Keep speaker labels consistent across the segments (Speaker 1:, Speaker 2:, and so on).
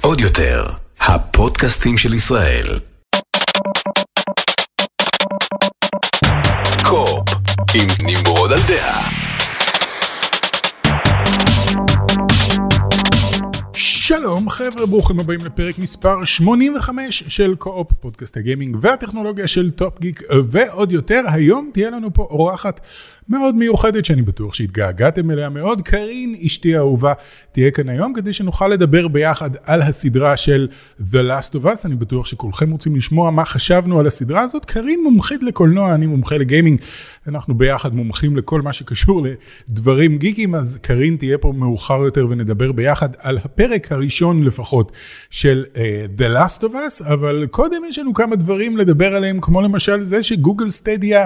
Speaker 1: עוד יותר, הפודקאסטים של ישראל. קו-אופ, עם נמרוד על דעה.
Speaker 2: שלום חבר'ה, ברוכים הבאים לפרק מספר 85 של קו-אופ, פודקאסט הגיימינג והטכנולוגיה של טופ גיק ועוד יותר, היום תהיה לנו פה אורחת מאוד מיוחדת שאני בטוח שהתגעגעתם אליה מאוד. קארין, אשתי האהובה, תהיה כאן היום כדי שנוכל לדבר ביחד על הסדרה של The Last of Us. אני בטוח שכולכם רוצים לשמוע מה חשבנו על הסדרה הזאת. קארין מומחית לקולנוע, אני מומחה לגיימינג. אנחנו ביחד מומחים לכל מה שקשור לדברים גיקים, אז קארין תהיה פה מאוחר יותר ונדבר ביחד על הפרק הראשון לפחות של uh, The Last of Us, אבל קודם יש לנו כמה דברים לדבר עליהם, כמו למשל זה שגוגל סטדיה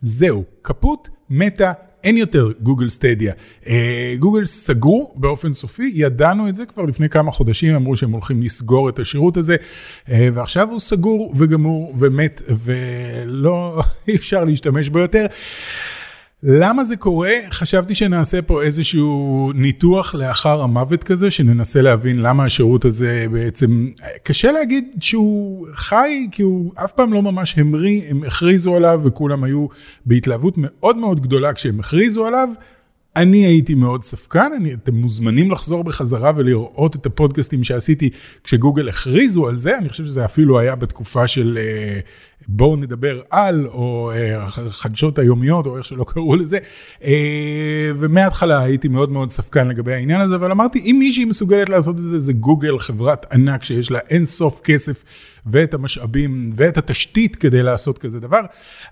Speaker 2: זהו, קפוט, מתה, אין יותר גוגל סטדיה. גוגל סגרו באופן סופי, ידענו את זה כבר לפני כמה חודשים, אמרו שהם הולכים לסגור את השירות הזה, uh, ועכשיו הוא סגור וגמור ומת, ולא, אי אפשר להשתמש בו יותר. למה זה קורה? חשבתי שנעשה פה איזשהו ניתוח לאחר המוות כזה, שננסה להבין למה השירות הזה בעצם, קשה להגיד שהוא חי, כי הוא אף פעם לא ממש המריא, הם הכריזו עליו וכולם היו בהתלהבות מאוד מאוד גדולה כשהם הכריזו עליו. אני הייתי מאוד ספקן, אני, אתם מוזמנים לחזור בחזרה ולראות את הפודקאסטים שעשיתי כשגוגל הכריזו על זה, אני חושב שזה אפילו היה בתקופה של אה, בואו נדבר על, או אה, חדשות היומיות, או איך שלא קראו לזה, אה, ומההתחלה הייתי מאוד מאוד ספקן לגבי העניין הזה, אבל אמרתי, אם מישהי מסוגלת לעשות את זה, זה גוגל, חברת ענק שיש לה אין סוף כסף. ואת המשאבים ואת התשתית כדי לעשות כזה דבר.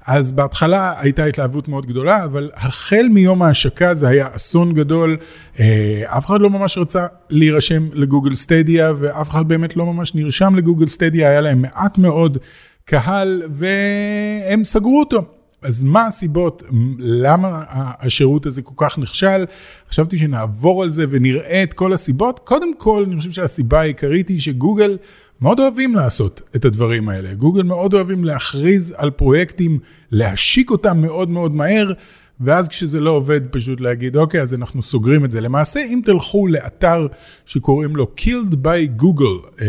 Speaker 2: אז בהתחלה הייתה התלהבות מאוד גדולה, אבל החל מיום ההשקה זה היה אסון גדול. אה, אף אחד לא ממש רצה להירשם לגוגל סטדיה, ואף אחד באמת לא ממש נרשם לגוגל סטדיה, היה להם מעט מאוד קהל, והם סגרו אותו. אז מה הסיבות, למה השירות הזה כל כך נכשל? חשבתי שנעבור על זה ונראה את כל הסיבות. קודם כל, אני חושב שהסיבה העיקרית היא שגוגל מאוד אוהבים לעשות את הדברים האלה. גוגל מאוד אוהבים להכריז על פרויקטים, להשיק אותם מאוד מאוד מהר, ואז כשזה לא עובד פשוט להגיד, אוקיי, אז אנחנו סוגרים את זה. למעשה, אם תלכו לאתר שקוראים לו Killed by Google, uh,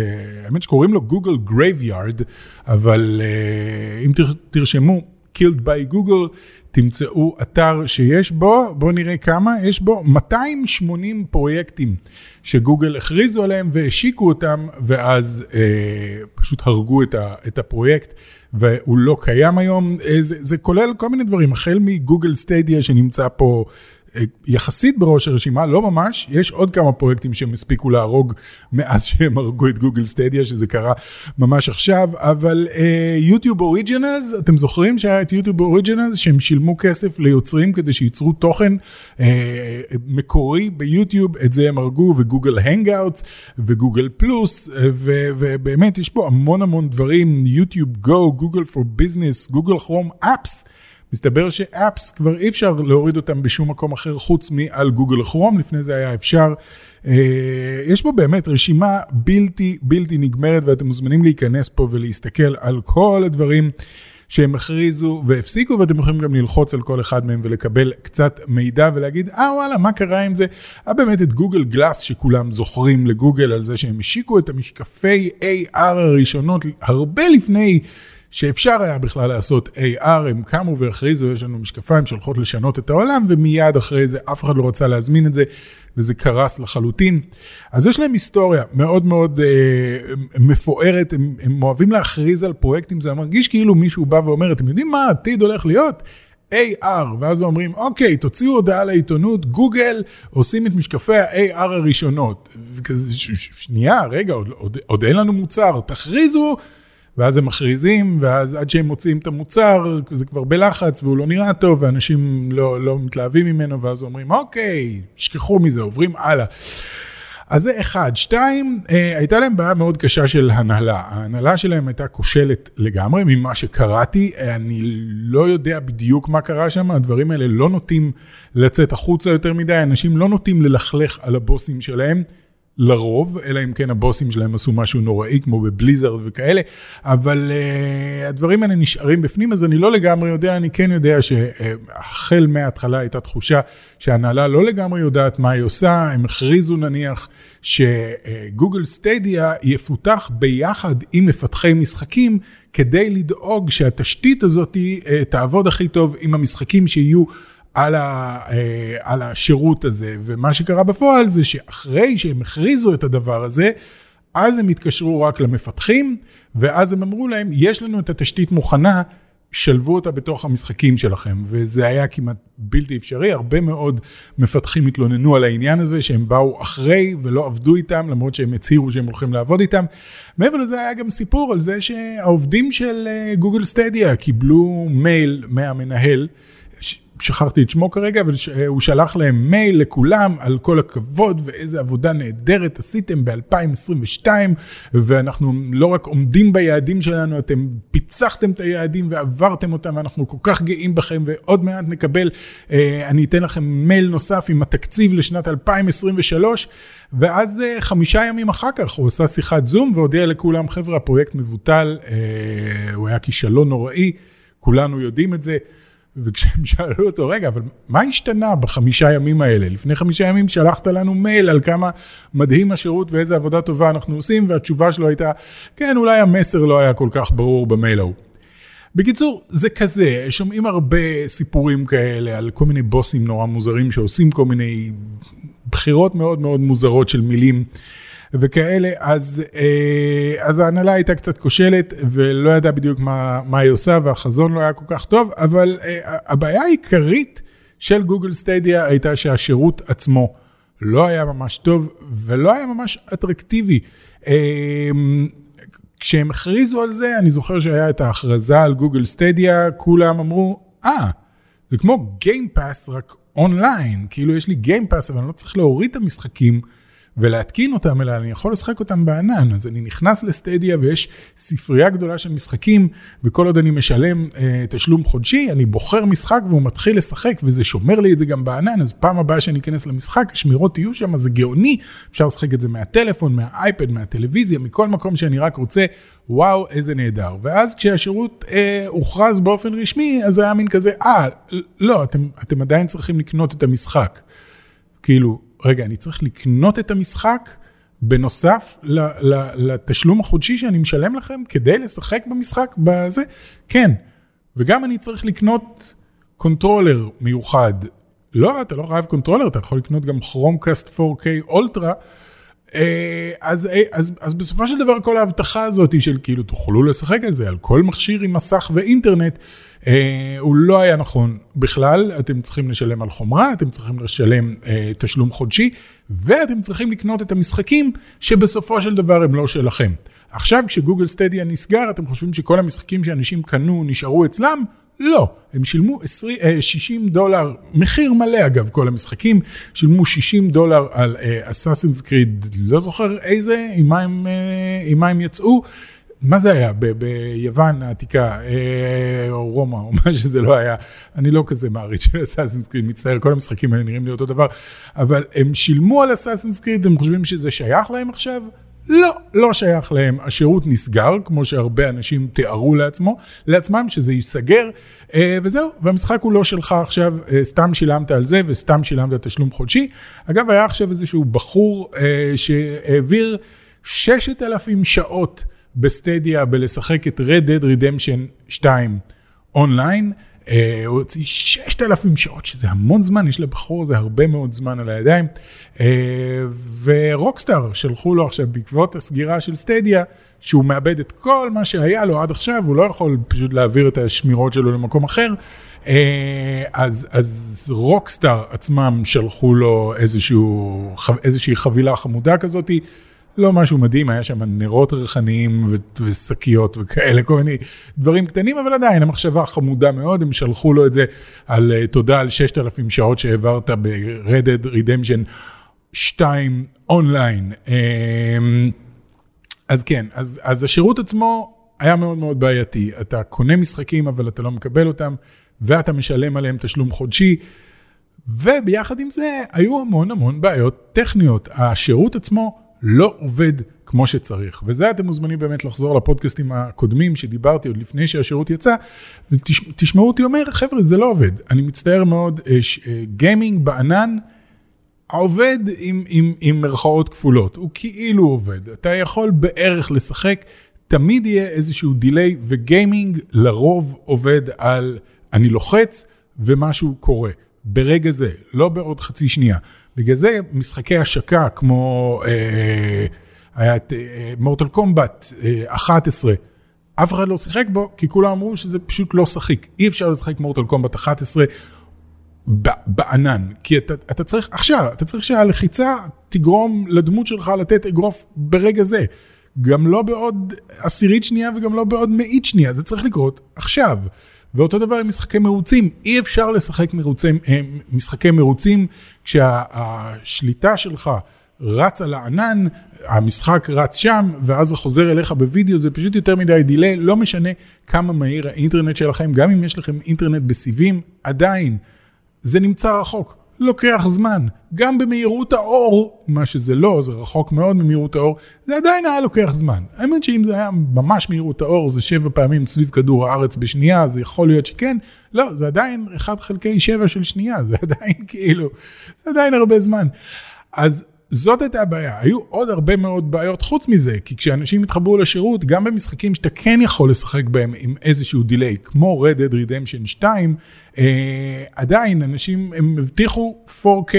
Speaker 2: האמת שקוראים לו Google Graveyard, אבל uh, אם תרשמו Killed by Google, תמצאו אתר שיש בו, בואו נראה כמה, יש בו 280 פרויקטים שגוגל הכריזו עליהם והשיקו אותם, ואז אה, פשוט הרגו את, ה, את הפרויקט, והוא לא קיים היום. אה, זה, זה כולל כל מיני דברים, החל מגוגל סטדיה שנמצא פה יחסית בראש הרשימה, לא ממש, יש עוד כמה פרויקטים שהם הספיקו להרוג מאז שהם הרגו את גוגל סטדיה, שזה קרה ממש עכשיו, אבל יוטיוב uh, אוריג'ינלס, אתם זוכרים שהיה את יוטיוב אוריג'ינלס, שהם שילמו כסף ליוצרים כדי שייצרו תוכן uh, מקורי ביוטיוב, את זה הם הרגו, ו Google Hangouts, ו Google Plus, ובאמת יש פה המון המון דברים, YouTube Go, Google for Business, Google Chrome Apps. מסתבר ש apps כבר אי אפשר להוריד אותם בשום מקום אחר חוץ מעל Google Chrome, לפני זה היה אפשר. אה, יש פה באמת רשימה בלתי בלתי נגמרת ואתם מוזמנים להיכנס פה ולהסתכל על כל הדברים. שהם הכריזו והפסיקו ואתם יכולים גם ללחוץ על כל אחד מהם ולקבל קצת מידע ולהגיד אה וואלה מה קרה עם זה. היה באמת את גוגל גלאס שכולם זוכרים לגוגל על זה שהם השיקו את המשקפי AR הראשונות הרבה לפני שאפשר היה בכלל לעשות AR, הם קמו והכריזו, יש לנו משקפיים שהולכות לשנות את העולם, ומיד אחרי זה אף אחד לא רצה להזמין את זה, וזה קרס לחלוטין. אז יש להם היסטוריה מאוד מאוד אה, מפוארת, הם, הם אוהבים להכריז על פרויקטים, זה מרגיש כאילו מישהו בא ואומר, אתם יודעים מה העתיד הולך להיות? AR, ואז אומרים, אוקיי, תוציאו הודעה לעיתונות, גוגל עושים את משקפי ה-AR הראשונות. וכזה, שנייה, רגע, עוד, עוד, עוד אין לנו מוצר, תכריזו ואז הם מכריזים, ואז עד שהם מוצאים את המוצר, זה כבר בלחץ והוא לא נראה טוב, ואנשים לא, לא מתלהבים ממנו, ואז אומרים, אוקיי, שכחו מזה, עוברים הלאה. אז זה אחד. שתיים, אה, הייתה להם בעיה מאוד קשה של הנהלה. ההנהלה שלהם הייתה כושלת לגמרי ממה שקראתי. אני לא יודע בדיוק מה קרה שם, הדברים האלה לא נוטים לצאת החוצה יותר מדי, אנשים לא נוטים ללכלך על הבוסים שלהם. לרוב, אלא אם כן הבוסים שלהם עשו משהו נוראי כמו בבליזרד וכאלה, אבל uh, הדברים האלה נשארים בפנים, אז אני לא לגמרי יודע, אני כן יודע שהחל מההתחלה הייתה תחושה שההנהלה לא לגמרי יודעת מה היא עושה, הם הכריזו נניח שגוגל סטדיה יפותח ביחד עם מפתחי משחקים, כדי לדאוג שהתשתית הזאת uh, תעבוד הכי טוב עם המשחקים שיהיו על, ה, אה, על השירות הזה, ומה שקרה בפועל זה שאחרי שהם הכריזו את הדבר הזה, אז הם התקשרו רק למפתחים, ואז הם אמרו להם, יש לנו את התשתית מוכנה, שלבו אותה בתוך המשחקים שלכם, וזה היה כמעט בלתי אפשרי, הרבה מאוד מפתחים התלוננו על העניין הזה, שהם באו אחרי ולא עבדו איתם, למרות שהם הצהירו שהם הולכים לעבוד איתם. מעבר לזה היה גם סיפור על זה שהעובדים של גוגל אה, סטדיה קיבלו מייל מהמנהל, שכחתי את שמו כרגע, אבל הוא שלח להם מייל לכולם על כל הכבוד ואיזה עבודה נהדרת עשיתם ב-2022, ואנחנו לא רק עומדים ביעדים שלנו, אתם פיצחתם את היעדים ועברתם אותם, ואנחנו כל כך גאים בכם, ועוד מעט נקבל, אה, אני אתן לכם מייל נוסף עם התקציב לשנת 2023, ואז אה, חמישה ימים אחר כך הוא עשה שיחת זום והודיע לכולם, חבר'ה, הפרויקט מבוטל, אה, הוא היה כישלון נוראי, כולנו יודעים את זה. וכשהם שאלו אותו, רגע, אבל מה השתנה בחמישה ימים האלה? לפני חמישה ימים שלחת לנו מייל על כמה מדהים השירות ואיזה עבודה טובה אנחנו עושים, והתשובה שלו הייתה, כן, אולי המסר לא היה כל כך ברור במייל ההוא. בקיצור, זה כזה, שומעים הרבה סיפורים כאלה על כל מיני בוסים נורא מוזרים שעושים כל מיני בחירות מאוד מאוד מוזרות של מילים. וכאלה, אז, אה, אז ההנהלה הייתה קצת כושלת ולא ידעה בדיוק מה, מה היא עושה והחזון לא היה כל כך טוב, אבל אה, הבעיה העיקרית של Google Stadia הייתה שהשירות עצמו לא היה ממש טוב ולא היה ממש אטרקטיבי. אה, כשהם הכריזו על זה, אני זוכר שהיה את ההכרזה על Google Stadia, כולם אמרו, אה, ah, זה כמו Game Pass רק אונליין, כאילו יש לי Game Pass אבל אני לא צריך להוריד את המשחקים. ולהתקין אותם, אלא אני יכול לשחק אותם בענן. אז אני נכנס ל Stadia ויש ספרייה גדולה של משחקים, וכל עוד אני משלם אה, תשלום חודשי, אני בוחר משחק והוא מתחיל לשחק, וזה שומר לי את זה גם בענן, אז פעם הבאה שאני אכנס למשחק, השמירות יהיו שם, זה גאוני, אפשר לשחק את זה מהטלפון, מהאייפד, מהטלוויזיה, מכל מקום שאני רק רוצה. וואו, איזה נהדר. ואז כשהשירות אה, הוכרז באופן רשמי, אז היה מין כזה, אה, לא, אתם, אתם עדיין צריכים לקנות את המשחק. כאילו, רגע, אני צריך לקנות את המשחק בנוסף לתשלום החודשי שאני משלם לכם כדי לשחק במשחק בזה? כן. וגם אני צריך לקנות controller מיוחד. לא, אתה לא חייב controller, אתה יכול לקנות גם Chromecast 4K אולטרה. אה, אז, אה, אז, אז בסופו של דבר כל ההבטחה הזאת של כאילו תוכלו לשחק על זה, על כל מכשיר עם מסך ואינטרנט, אה, הוא לא היה נכון בכלל, אתם צריכים לשלם על חומרה, אתם צריכים לשלם אה, תשלום חודשי, ואתם צריכים לקנות את המשחקים שבסופו של דבר הם לא שלכם. עכשיו כשגוגל סטדיה נסגר, אתם חושבים שכל המשחקים שאנשים קנו נשארו אצלם? לא, הם שילמו 20, 60 אה, דולר, מחיר מלא אגב, כל המשחקים, שילמו 60 דולר על אסאסינס uh, קריד, לא זוכר איזה, עם מה הם, uh, עם מה הם יצאו. מה זה היה ב- ביוון העתיקה, אה, או רומא, או מה שזה לא היה, אני לא כזה מעריץ של אסאסינס קריד, מצטער, כל המשחקים האלה נראים לי אותו דבר, אבל הם שילמו על אסאסינס קריד, הם חושבים שזה שייך להם עכשיו? לא, לא שייך להם. השירות נסגר, כמו שהרבה אנשים תיארו לעצמו, לעצמם שזה ייסגר, אה, וזהו, והמשחק הוא לא שלך עכשיו, אה, סתם שילמת על זה וסתם שילמת תשלום חודשי. אגב, היה עכשיו איזשהו בחור שהעביר 6,000 שעות. בסטדיה בלשחק את Red Dead Redemption 2 אונליין. אה, הוא הוציא 6,000 שעות, שזה המון זמן, יש לבחור הזה הרבה מאוד זמן על הידיים. אה, ורוקסטאר שלחו לו עכשיו בעקבות הסגירה של סטדיה, שהוא מאבד את כל מה שהיה לו עד עכשיו, הוא לא יכול פשוט להעביר את השמירות שלו למקום אחר. אה, אז, אז רוקסטאר עצמם שלחו לו איזשהו, איזושהי חבילה חמודה כזאתי. לא משהו מדהים, היה שם נרות ריחניים ושקיות וכאלה, כל מיני דברים קטנים, אבל עדיין המחשבה חמודה מאוד, הם שלחו לו את זה על uh, תודה על 6,000 שעות שהעברת ב-Red Redemption 2 אונליין. Um, אז כן, אז, אז השירות עצמו היה מאוד מאוד בעייתי. אתה קונה משחקים, אבל אתה לא מקבל אותם, ואתה משלם עליהם תשלום חודשי. וביחד עם זה, היו המון המון בעיות טכניות. השירות עצמו לא עובד כמו שצריך. וזה אתם מוזמנים באמת לחזור לפודקאסטים הקודמים שדיברתי עוד לפני שהשירות יצא, ותשמעו אותי אומר, חבר'ה, זה לא עובד. אני מצטער מאוד, גיימינג בענן, עובד עם, עם, עם מרכאות כפולות, הוא כאילו עובד. אתה יכול בערך לשחק, תמיד יהיה איזשהו דיליי, וגיימינג לרוב עובד על אני לוחץ ומשהו קורה. ברגע זה, לא בעוד חצי שנייה. בגלל זה משחקי השקה כמו אה, היה את מורטל קומבט 11, אף אחד לא שיחק בו, כי כולם אמרו שזה פשוט לא שחיק. אי אפשר לשחק מורטל קומבט 11 בענן, כי אתה, אתה צריך עכשיו, אתה צריך שהלחיצה תגרום לדמות שלך לתת אגרוף ברגע זה. גם לא בעוד עשירית שנייה וגם לא בעוד מאית שנייה, זה צריך לקרות עכשיו. ואותו דבר עם משחקי מרוצים, אי אפשר לשחק מרוצים, אה, משחקי מרוצים כשהשליטה שלך רץ על הענן, המשחק רץ שם, ואז זה חוזר אליך בווידאו, זה פשוט יותר מדי דיליי, לא משנה כמה מהיר האינטרנט שלכם, גם אם יש לכם אינטרנט בסיבים, עדיין זה נמצא רחוק, לוקח זמן. גם במהירות האור, מה שזה לא, זה רחוק מאוד ממהירות האור, זה עדיין היה לוקח זמן. האמת שאם זה היה ממש מהירות האור, זה שבע פעמים סביב כדור הארץ בשנייה, זה יכול להיות שכן, לא, זה עדיין 1 חלקי 7 של שנייה, זה עדיין כאילו, זה עדיין הרבה זמן. אז זאת הייתה הבעיה, היו עוד הרבה מאוד בעיות חוץ מזה, כי כשאנשים התחברו לשירות, גם במשחקים שאתה כן יכול לשחק בהם עם איזשהו דיליי, כמו Red Dead Redemption 2, אה, עדיין אנשים, הם הבטיחו 4K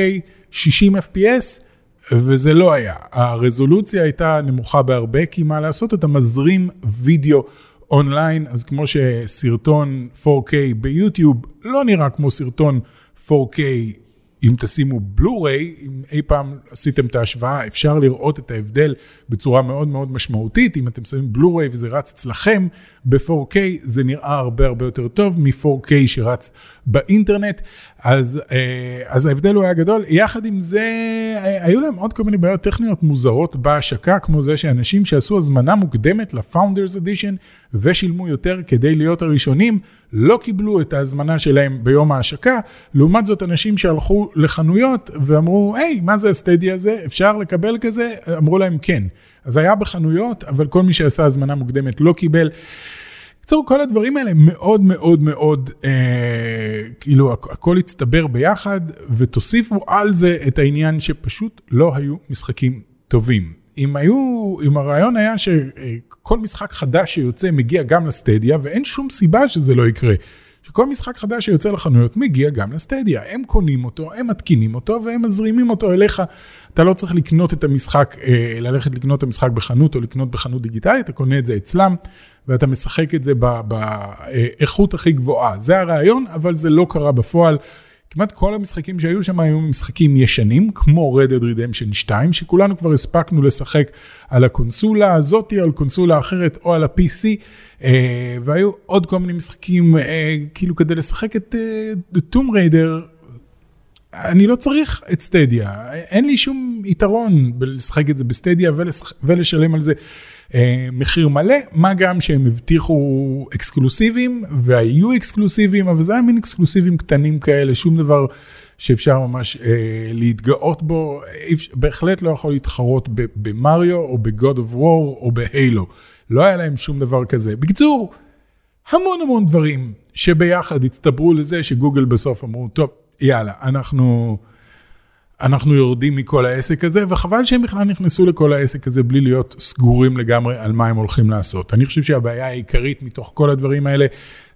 Speaker 2: 60 FPS, וזה לא היה. הרזולוציה הייתה נמוכה בהרבה, כי מה לעשות, אתה מזרים וידאו אונליין, אז כמו שסרטון 4K ביוטיוב לא נראה כמו סרטון 4K אם תשימו בלו-ריי, אם אי פעם עשיתם את ההשוואה, אפשר לראות את ההבדל בצורה מאוד מאוד משמעותית. אם אתם שמים בלו-ריי וזה רץ אצלכם ב-4K, זה נראה הרבה הרבה יותר טוב מ-4K שרץ באינטרנט, אז, אה, אז ההבדל הוא היה גדול. יחד עם זה, אה, היו להם עוד כל מיני בעיות טכניות מוזרות בהשקה, כמו זה שאנשים שעשו הזמנה מוקדמת ל-Founders Edition ושילמו יותר כדי להיות הראשונים, לא קיבלו את ההזמנה שלהם ביום ההשקה. לעומת זאת, אנשים שהלכו לחנויות ואמרו, היי, מה זה הסטדיה הזה? אפשר לקבל כזה? אמרו להם כן. אז היה בחנויות, אבל כל מי שעשה הזמנה מוקדמת לא קיבל. בקיצור, כל הדברים האלה מאוד מאוד מאוד, אה, כאילו הכל הצטבר ביחד, ותוסיפו על זה את העניין שפשוט לא היו משחקים טובים. אם היו, אם הרעיון היה שכל משחק חדש שיוצא מגיע גם לסטדיה, ואין שום סיבה שזה לא יקרה. שכל משחק חדש שיוצא לחנויות מגיע גם לסטדיה. הם קונים אותו, הם מתקינים אותו והם מזרימים אותו אליך. אתה לא צריך לקנות את המשחק, אה, ללכת לקנות את המשחק בחנות או לקנות בחנות דיגיטלית, אתה קונה את זה אצלם ואתה משחק את זה באיכות הכי גבוהה. זה הרעיון, אבל זה לא קרה בפועל. כמעט כל המשחקים שהיו שם היו משחקים ישנים, כמו Red Dead Redemption 2, שכולנו כבר הספקנו לשחק על הקונסולה הזאת, או על קונסולה אחרת, או על ה-PC, אה, והיו עוד כל מיני משחקים, אה, כאילו כדי לשחק את uh, Tomb Raider, אני לא צריך את סטדיה, אין לי שום יתרון בלשחק את זה בסטדיה ולשלם על זה. אה, מחיר מלא, מה גם שהם הבטיחו אקסקלוסיבים והיו אקסקלוסיבים, אבל זה היה מין אקסקלוסיבים קטנים כאלה, שום דבר שאפשר ממש אה, להתגאות בו, בהחלט לא יכול להתחרות במריו או ב-God of War או בהיילו, לא היה להם שום דבר כזה. בקיצור, המון המון דברים שביחד הצטברו לזה שגוגל בסוף אמרו, טוב, יאללה, אנחנו... אנחנו יורדים מכל העסק הזה, וחבל שהם בכלל נכנסו לכל העסק הזה בלי להיות סגורים לגמרי על מה הם הולכים לעשות. אני חושב שהבעיה העיקרית מתוך כל הדברים האלה,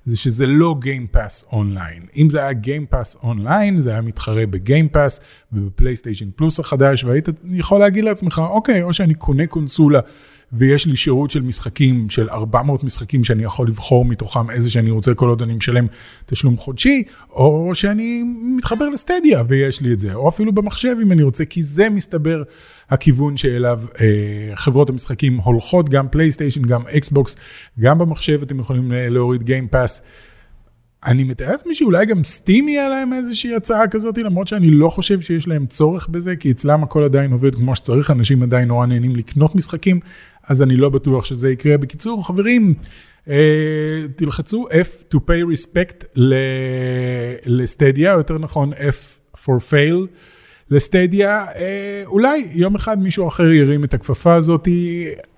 Speaker 2: זה שזה לא Game Pass אונליין. אם זה היה Game Pass אונליין, זה היה מתחרה ב-Game Pass ובפלייסטיישן פלוס החדש, והיית יכול להגיד לעצמך, אוקיי, או שאני קונה קונסולה ויש לי שירות של משחקים, של 400 משחקים שאני יכול לבחור מתוכם איזה שאני רוצה כל עוד אני משלם תשלום חודשי, או שאני מתחבר לסטדיה ויש לי את זה, או אפילו במחשב אם אני רוצה, כי זה מסתבר הכיוון שאליו אה, חברות המשחקים הולכות, גם פלייסטיישן, גם אקסבוקס, גם במחשב אתם יכולים להוריד גיימפאס. אני מתאר לעצמי שאולי גם סטים יהיה להם איזושהי הצעה כזאת, למרות שאני לא חושב שיש להם צורך בזה, כי אצלם הכל עדיין עובד כמו שצריך, אנשים עדיין נורא נהנים לקנות משחקים, אז אני לא בטוח שזה יקרה. בקיצור, חברים, אה, תלחצו F to pay respect לסטדיה, או יותר נכון F for fail. לסטדיה, אה, אולי יום אחד מישהו אחר ירים את הכפפה הזאת,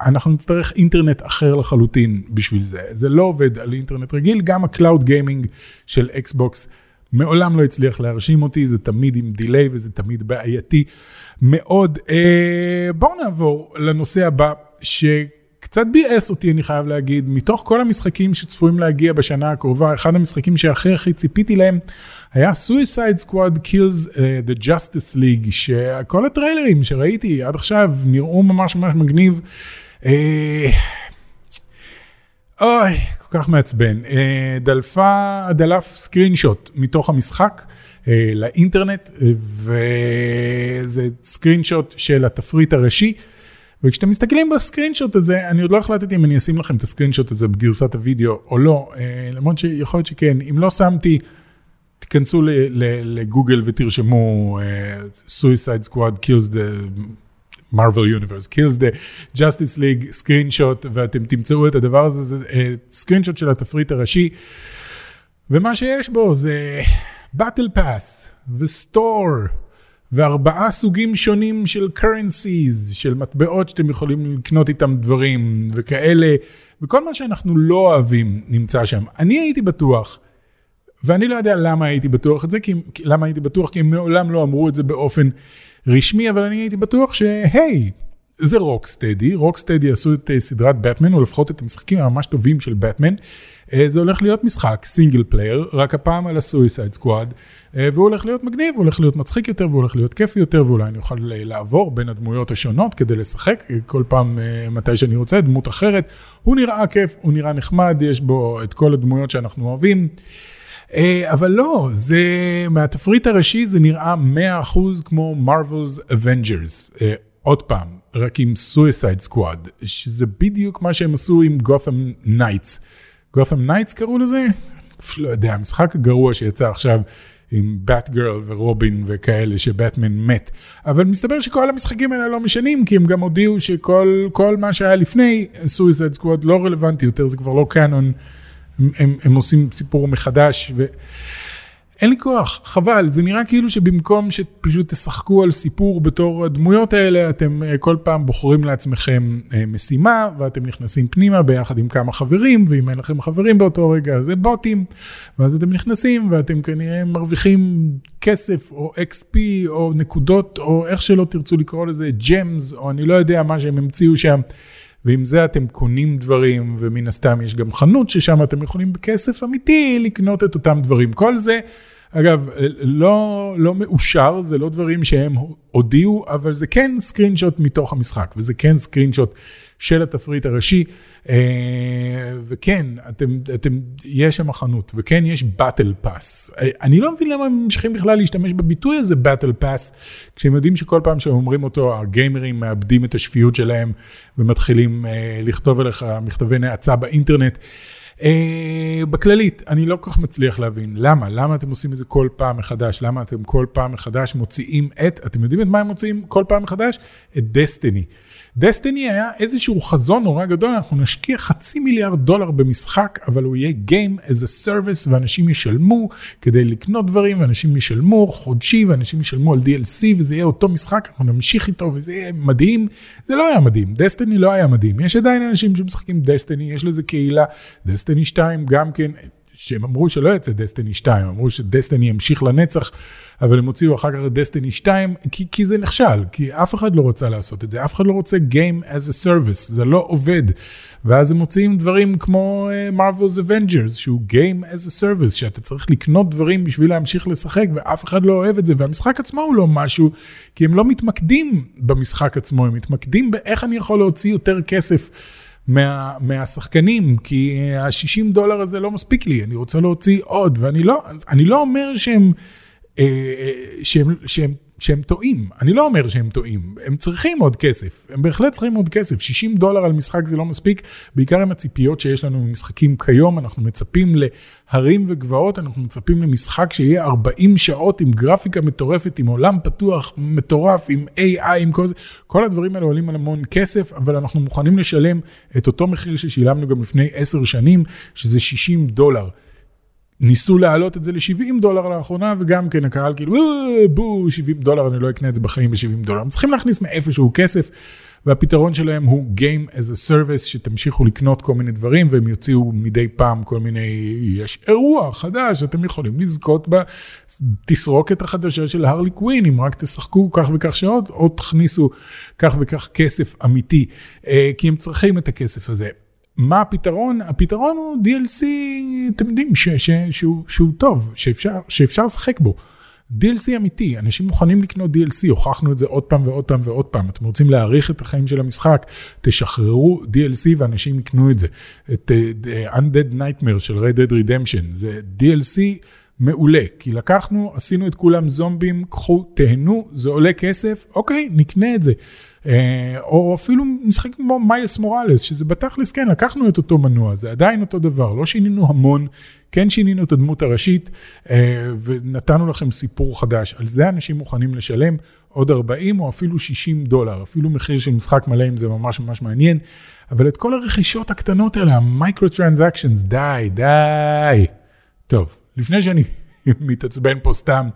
Speaker 2: אנחנו נצטרך אינטרנט אחר לחלוטין בשביל זה. זה לא עובד על אינטרנט רגיל, גם ה cloud gaming של אקסבוקס מעולם לא הצליח להרשים אותי, זה תמיד עם delay וזה תמיד בעייתי מאוד. אה, בואו נעבור לנושא הבא, ש... קצת ביאס אותי, אני חייב להגיד, מתוך כל המשחקים שצפויים להגיע בשנה הקרובה, אחד המשחקים שהכי הכי ציפיתי להם היה Suicide Squad Kills uh, the Justice League, שכל הטריילרים שראיתי עד עכשיו נראו ממש ממש מגניב. Uh, אוי, כל כך מעצבן. Uh, דלפה, דלף סקרין שוט מתוך המשחק. uh, לאינטרנט, וזה סקרין שוט של התפריט הראשי. וכשאתם מסתכלים בסקרין שוט הזה, אני עוד לא החלטתי אם אני אשים לכם את הסקרין שוט הזה בגרסת הוידאו או לא, למרות שיכול להיות שכן, אם לא שמתי, תיכנסו לגוגל ותרשמו uh, Suicide Squad kills the Marvel Universe, kills the Justice League screenshot, ואתם תמצאו את הדבר הזה, זה screenshot של התפריט הראשי, ומה שיש בו זה Battle Pass ו-Store. וארבעה סוגים שונים של currencies, של מטבעות שאתם יכולים לקנות איתם דברים וכאלה, וכל מה שאנחנו לא אוהבים נמצא שם. אני הייתי בטוח ואני לא יודע למה הייתי בטוח את זה, כי, למה הייתי בטוח, כי הם מעולם לא אמרו את זה באופן רשמי, אבל אני הייתי בטוח שהי, זה רוקסטדי, רוקסטדי עשו את אה, סדרת באטמן, או לפחות את המשחקים הממש טובים של באטמן. אה, זה הולך להיות משחק single player, רק הפעם על ה Suicide Squad, אה, והוא הולך להיות מגניב, הוא הולך להיות מצחיק יותר, והוא הולך להיות כיפי יותר, ואולי אני אוכל לעבור בין הדמויות השונות כדי לשחק, כל פעם מתי שאני רוצה, דמות אחרת. הוא נראה כיף, הוא נראה נחמד, יש בו את כל הדמויות שאנחנו אוהבים. אה, אבל לא, זה, מהתפריט הראשי זה נראה 100% כמו Marvel's Avengers. אה, עוד פעם, רק עם Suicide Squad, שזה בדיוק מה שהם עשו עם Gotham Knights. Gotham Knights קראו לזה? לא יודע, המשחק הגרוע שיצא עכשיו עם באט גרל ורובין וכאלה, שבטמן מת. אבל מסתבר שכל המשחקים האלה לא משנים, כי הם גם הודיעו שכל מה שהיה לפני Suicide Squad לא רלוונטי יותר, זה כבר לא קאנון. הם, הם, הם עושים סיפור מחדש ואין לי כוח, חבל, זה נראה כאילו שבמקום שפשוט תשחקו על סיפור בתור הדמויות האלה, אתם אה, כל פעם בוחרים לעצמכם אה, משימה ואתם נכנסים פנימה ביחד עם כמה חברים, ואם אין לכם חברים באותו רגע זה בוטים, ואז אתם נכנסים ואתם כנראה מרוויחים כסף או XP או נקודות או איך שלא תרצו לקרוא לזה, ג'מס או אני לא יודע מה שהם המציאו שם. ועם זה אתם קונים דברים, ומן הסתם יש גם חנות ששם אתם יכולים בכסף אמיתי לקנות את אותם דברים. כל זה, אגב, לא, לא מאושר, זה לא דברים שהם הודיעו, אבל זה כן סקרינשוט מתוך המשחק, וזה כן סקרינשוט של התפריט הראשי. אה, וכן, אתם, אתם, יש שם חנות, וכן יש באטל פאס. אני לא מבין למה הם ממשיכים בכלל להשתמש בביטוי הזה באטל פאס, כשהם יודעים שכל פעם שהם אומרים אותו, הגיימרים מאבדים את השפיות שלהם ומתחילים אה, לכתוב עליך מכתבי נאצה באינטרנט. Uh, בכללית, אני לא כל כך מצליח להבין למה, למה אתם עושים את זה כל פעם מחדש, למה אתם כל פעם מחדש מוציאים את, אתם יודעים את מה הם מוציאים כל פעם מחדש? את דסטיני. דסטיני היה איזשהו חזון נורא גדול, אנחנו נשקיע חצי מיליארד דולר במשחק, אבל הוא יהיה Game as a Service, ואנשים ישלמו כדי לקנות דברים, ואנשים ישלמו חודשי, ואנשים ישלמו על DLC, וזה יהיה אותו משחק, אנחנו נמשיך איתו, וזה יהיה מדהים. זה לא היה מדהים, דסטיני לא היה מדהים. יש עדיין אנשים שמשחקים דסטיני, יש לזה קהילה, דסטיני 2 גם כן, שהם אמרו שלא יצא דסטיני 2, אמרו שדסטיני ימשיך לנצח. אבל הם הוציאו אחר כך את דסטיני 2, כי, כי זה נכשל, כי אף אחד לא רוצה לעשות את זה, אף אחד לא רוצה Game as a Service, זה לא עובד. ואז הם מוציאים דברים כמו uh, Marvel's Avengers, שהוא Game as a Service, שאתה צריך לקנות דברים בשביל להמשיך לשחק, ואף אחד לא אוהב את זה, והמשחק עצמו הוא לא משהו, כי הם לא מתמקדים במשחק עצמו, הם מתמקדים באיך אני יכול להוציא יותר כסף. מה, מהשחקנים, כי ה-60 דולר הזה לא מספיק לי, אני רוצה להוציא עוד, ואני לא, לא אומר שהם אה, אה, שהם, שהם, שהם טועים. אני לא אומר שהם טועים, הם צריכים עוד כסף, הם בהחלט צריכים עוד כסף. 60 דולר על משחק זה לא מספיק, בעיקר עם הציפיות שיש לנו ממשחקים כיום, אנחנו מצפים להרים וגבעות, אנחנו מצפים למשחק שיהיה 40 שעות עם גרפיקה מטורפת, עם עולם פתוח מטורף, עם AI, עם כל זה. כל הדברים האלה עולים על המון כסף, אבל אנחנו מוכנים לשלם את אותו מחיר ששילמנו גם לפני 10 שנים, שזה 60 דולר. ניסו להעלות את זה ל-70 דולר לאחרונה, וגם כן הקהל כאילו, "אה, בואו, 70 דולר, אני לא אקנה את זה בחיים ב-70 דולר. הם צריכים להכניס מאיפשהו כסף, והפתרון שלהם הוא Game as a Service, שתמשיכו לקנות כל מיני דברים, והם יוציאו מדי פעם כל מיני, יש אירוע חדש, אתם יכולים לזכות בתסרוקת החדשה של הרלי קווין, אם רק תשחקו כך וכך שעות, או תכניסו כך וכך כסף אמיתי, אה, כי הם צריכים את הכסף הזה. מה הפתרון? הפתרון הוא DLC, אתם יודעים, ש, ש, שהוא, שהוא טוב, שאפשר, שאפשר לשחק בו. DLC אמיתי, אנשים מוכנים לקנות DLC, הוכחנו את זה עוד פעם ועוד פעם ועוד פעם. אתם רוצים להאריך את החיים של המשחק, תשחררו DLC ואנשים יקנו את זה. את uh, Undead Nightmare של Red Dead Redemption, זה DLC מעולה, כי לקחנו, עשינו את כולם זומבים, קחו, תהנו, זה עולה כסף, אוקיי, נקנה את זה. אה, או אפילו משחק כמו מיילס מוראלס, שזה בתכלס, כן, לקחנו את אותו מנוע, זה עדיין אותו דבר, לא שינינו המון, כן שינינו את הדמות הראשית, אה, ונתנו לכם סיפור חדש. על זה אנשים מוכנים לשלם עוד 40 או אפילו 60 דולר, אפילו מחיר של משחק מלא אם זה ממש ממש מעניין, אבל את כל הרכישות הקטנות האלה, המייקרו טרנזקשנס, די, די. טוב, לפני שאני מתעצבן פה סתם.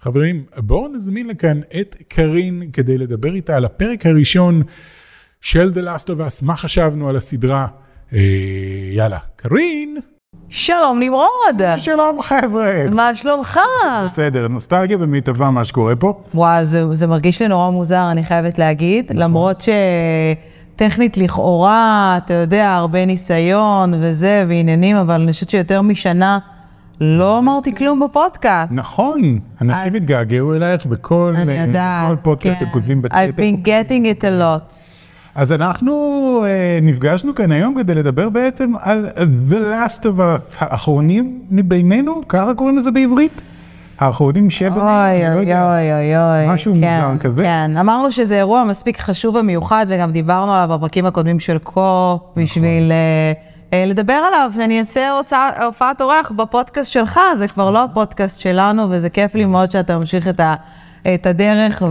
Speaker 2: חברים, בואו נזמין לכאן את קארין כדי לדבר איתה על הפרק הראשון של The Last of Us, מה חשבנו על הסדרה. אה, יאללה, קארין.
Speaker 3: שלום נמרוד,
Speaker 2: שלום חבר'ה.
Speaker 3: מה שלומך?
Speaker 2: בסדר, נוסטלגיה במיטבה מה שקורה פה.
Speaker 3: וואו, זה, זה מרגיש לי נורא מוזר, אני חייבת להגיד, למרות שטכנית לכאורה, אתה יודע, הרבה ניסיון וזה, ועניינים, אבל אני חושבת שיותר משנה לא אמרתי כלום בפודקאסט.
Speaker 2: נכון, אנשים התגעגעו אלייך בכל פודקאסט
Speaker 3: כן.
Speaker 2: אתם כותבים
Speaker 3: I've
Speaker 2: בצ'אט.
Speaker 3: been getting it a lot.
Speaker 2: אז אנחנו אה, נפגשנו כאן היום כדי לדבר בעצם על The Last of Us, האחרונים מבינינו, ככה קוראים לזה בעברית? האחרונים שבינינו?
Speaker 3: אוי
Speaker 2: לא
Speaker 3: אוי. אוי אוי אוי.
Speaker 2: משהו
Speaker 3: כן,
Speaker 2: מוזר כזה.
Speaker 3: כן, אמרנו שזה אירוע מספיק חשוב ומיוחד, וגם דיברנו עליו בפרקים הקודמים של קו,
Speaker 2: נכון.
Speaker 3: בשביל אה, לדבר עליו, ואני אעשה הוצאה- הופעת אורח בפודקאסט שלך, זה כבר לא הפודקאסט שלנו, וזה כיף לי מאוד שאתה ממשיך את ה- את הדרך,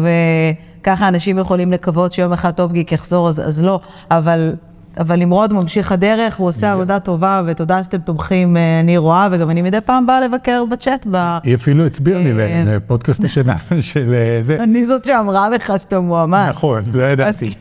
Speaker 3: וככה אנשים יכולים לקוות שיום אחד טוב גיק יחזור, אז אז לא, אבל... אבל נמרוד ממשיך הדרך, הוא עושה עבודה טובה, ותודה שאתם תומכים, אה, אני רואה, וגם אני מדי פעם באה לבקר בצ'אט.
Speaker 2: היא אפילו הצביעה לי
Speaker 3: אה,
Speaker 2: לפודקאסט השנה של אה, זה.
Speaker 3: אני זאת שאמרה לך שאתה מועמד.
Speaker 2: נכון, לא ידעתי.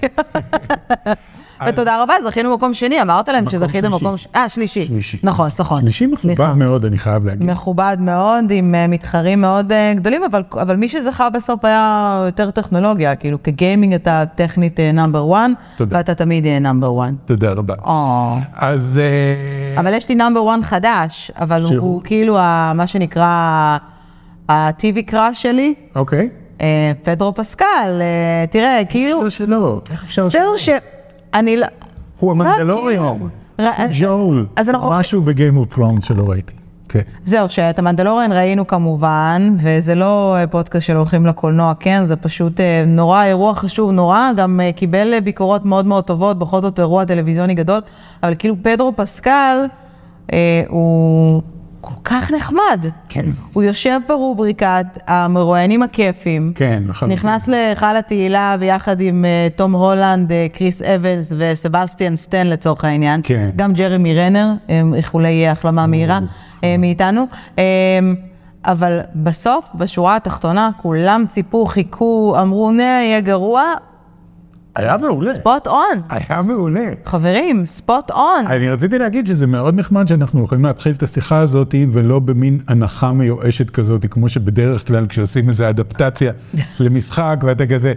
Speaker 3: ותודה רבה, זכינו מקום שני, אמרת להם שזכיתם
Speaker 2: שלישי.
Speaker 3: מקום... ש- אה, שלישי. נכון, נכון.
Speaker 2: שלישי מכובד
Speaker 3: סליחה.
Speaker 2: מאוד, אני חייב להגיד.
Speaker 3: מכובד מאוד, עם אה, מתחרים מאוד אה, גדולים, אבל, מי שזכה בסוף היה יותר טכנולוגיה, כאילו כ gaming אתה טכנית number 1,
Speaker 2: תודה.
Speaker 3: ואתה תמיד number 1.
Speaker 2: תודה רבה. אז... אה,
Speaker 3: אבל יש לי number 1 חדש, אבל הוא, כאילו מה שנקרא ה-TV crush שלי,
Speaker 2: אוקיי.
Speaker 3: אה, פדרו פסקל, אה, תראה, כאילו,
Speaker 2: אפשר שלא, איך אפשר
Speaker 3: זהו ש... אני לא...
Speaker 2: הוא
Speaker 3: המנדלוריון. ג'ואל.
Speaker 2: משהו ב Game of Thrones שלא ראיתי. כן.
Speaker 3: זהו, שאת המנדלוריאן ראינו כמובן, וזה לא אה, פודקאסט של הולכים לקולנוע, כן, זה פשוט אה, נורא, אירוע חשוב נורא, גם אה, קיבל ביקורות מאוד מאוד טובות, בכל זאת אירוע טלוויזיוני גדול, אבל כאילו פדרו פסקל, אה, הוא כל כך נחמד.
Speaker 2: כן.
Speaker 3: הוא יושב ברובריקת המרואיינים הכיפים.
Speaker 2: כן, לחלוטין.
Speaker 3: נכנס להיכל התהילה ביחד עם אה, תום הולנד, אה, קריס אבנס וסבסטיאן סטן לצורך העניין.
Speaker 2: כן.
Speaker 3: גם ג'רמי רנר, אה, איחולי החלמה מהירה אה, מאיתנו. אה, אבל בסוף, בשורה התחתונה, כולם ציפו, חיכו, אמרו, נה, יהיה גרוע,
Speaker 2: היה מעולה.
Speaker 3: ספוט און.
Speaker 2: היה מעולה.
Speaker 3: חברים, ספוט און.
Speaker 2: אני רציתי להגיד שזה מאוד נחמד שאנחנו יכולים להתחיל את השיחה הזאת ולא במין הנחה מיואשת כזאת, כמו שבדרך כלל כשעושים איזו אדפטציה למשחק ואתה כזה,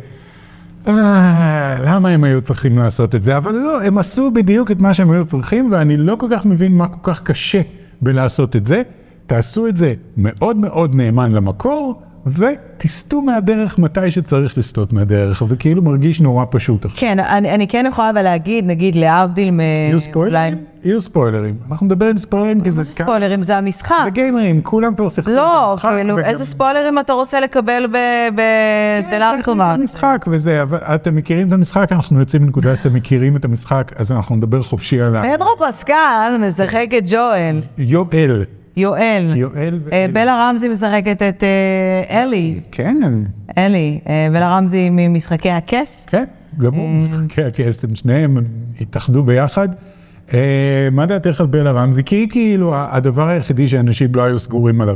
Speaker 2: "אה, למה הם היו צריכים לעשות את זה? אבל לא, הם עשו בדיוק את מה שהם היו צריכים ואני לא כל כך מבין מה כל כך קשה בלעשות את זה. תעשו את זה מאוד מאוד נאמן למקור. ותסטו מהדרך מתי שצריך לסטות מהדרך, זה כאילו מרגיש נורא פשוט עכשיו.
Speaker 3: כן, אני, אני כן יכולה אבל להגיד, נגיד להבדיל מ...
Speaker 2: יהיו ספוילרים? יהיו ספוילרים. אנחנו נדבר עם ספוילרים כי זה
Speaker 3: זה ספוילרים? זה המשחק.
Speaker 2: זה גיימרים, כולם פה שיחקו
Speaker 3: לא, כאילו,
Speaker 2: וגם-
Speaker 3: איזה ספוילרים אתה רוצה לקבל
Speaker 2: כן,
Speaker 3: בדלת
Speaker 2: אנחנו במשחק וזה, אבל אתם מכירים את המשחק, אנחנו יוצאים מנקודה שאתם מכירים את המשחק, אז אנחנו נדבר חופשי על ה...
Speaker 3: פדרו פסקל משחק את ג'ואל,
Speaker 2: יואל.
Speaker 3: יואל.
Speaker 2: יואל
Speaker 3: אה,
Speaker 2: ואלי.
Speaker 3: בלה רמזי משחקת את אה, אלי,
Speaker 2: כן,
Speaker 3: אלי. אה, בלה רמזי ממשחקי הכס.
Speaker 2: כן, גם הוא
Speaker 3: אה.
Speaker 2: משחקי הכס, הם שניהם הם התאחדו ביחד. אה, מה דעתך על בלה רמזי? כי היא כאילו הדבר היחידי שאנשים לא היו סגורים עליו.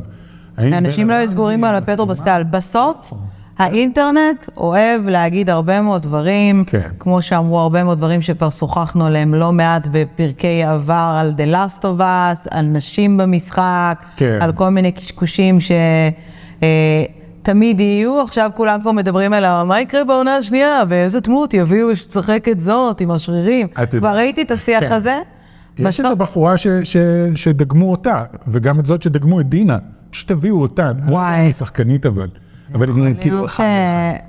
Speaker 3: אנשים לא היו סגורים על פטרו פסקל. בסוף, האינטרנט אוהב להגיד הרבה מאוד דברים,
Speaker 2: כן.
Speaker 3: כמו שאמרו הרבה מאוד דברים שכבר שוחחנו עליהם לא מעט בפרקי עבר, על The Last of Us, על נשים במשחק,
Speaker 2: כן.
Speaker 3: על כל מיני קשקושים ש... אה, תמיד יהיו, עכשיו כולם כבר מדברים על מה יקרה בעונה השנייה, ואיזה דמות יביאו שתשחק את זאת עם השרירים. כבר ראיתי את השיח
Speaker 2: כן.
Speaker 3: הזה.
Speaker 2: יש
Speaker 3: בסוף-
Speaker 2: איזו בחורה ש- ש- שדגמו אותה, וגם את זאת שדגמו את דינה. פשוט תביאו אותה. אני
Speaker 3: וואי.
Speaker 2: היא שחקנית אבל. אבל היא כאילו...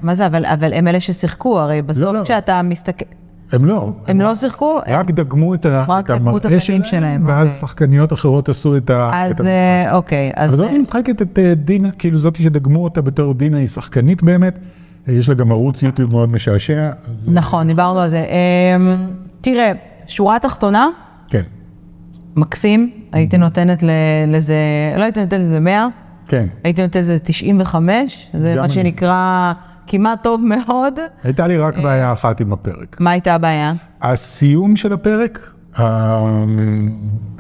Speaker 3: מה זה, אבל, הם אלה ששיחקו, הרי בסוף
Speaker 2: לא.
Speaker 3: כשאתה מסתכל,
Speaker 2: הם לא.
Speaker 3: הם לא שיחקו,
Speaker 2: רק דגמו את
Speaker 3: רק
Speaker 2: המראה
Speaker 3: שלהם,
Speaker 2: ואז
Speaker 3: אוקיי.
Speaker 2: שחקניות אחרות עשו את ה... את
Speaker 3: אז
Speaker 2: המשחק.
Speaker 3: אה, אוקיי, אז
Speaker 2: זאתי משחקת את אה, דינה, כאילו זאתי שדגמו אותה בתור דינה היא שחקנית באמת. אה, יש לה גם ערוץ יוטיוב מאוד משעשע. אז,
Speaker 3: נכון, דיברנו על זה. אמ, תראה, שורה תחתונה,
Speaker 2: כן,
Speaker 3: מקסים, הייתי נותנת ל- לזה, לא הייתי נותנת לזה 100,
Speaker 2: כן.
Speaker 3: הייתי נותנת לזה 95, זה מה
Speaker 2: אני.
Speaker 3: שנקרא כמעט טוב מאוד.
Speaker 2: הייתה לי רק בעיה אחת עם הפרק.
Speaker 3: מה הייתה הבעיה?
Speaker 2: הסיום של הפרק, אה,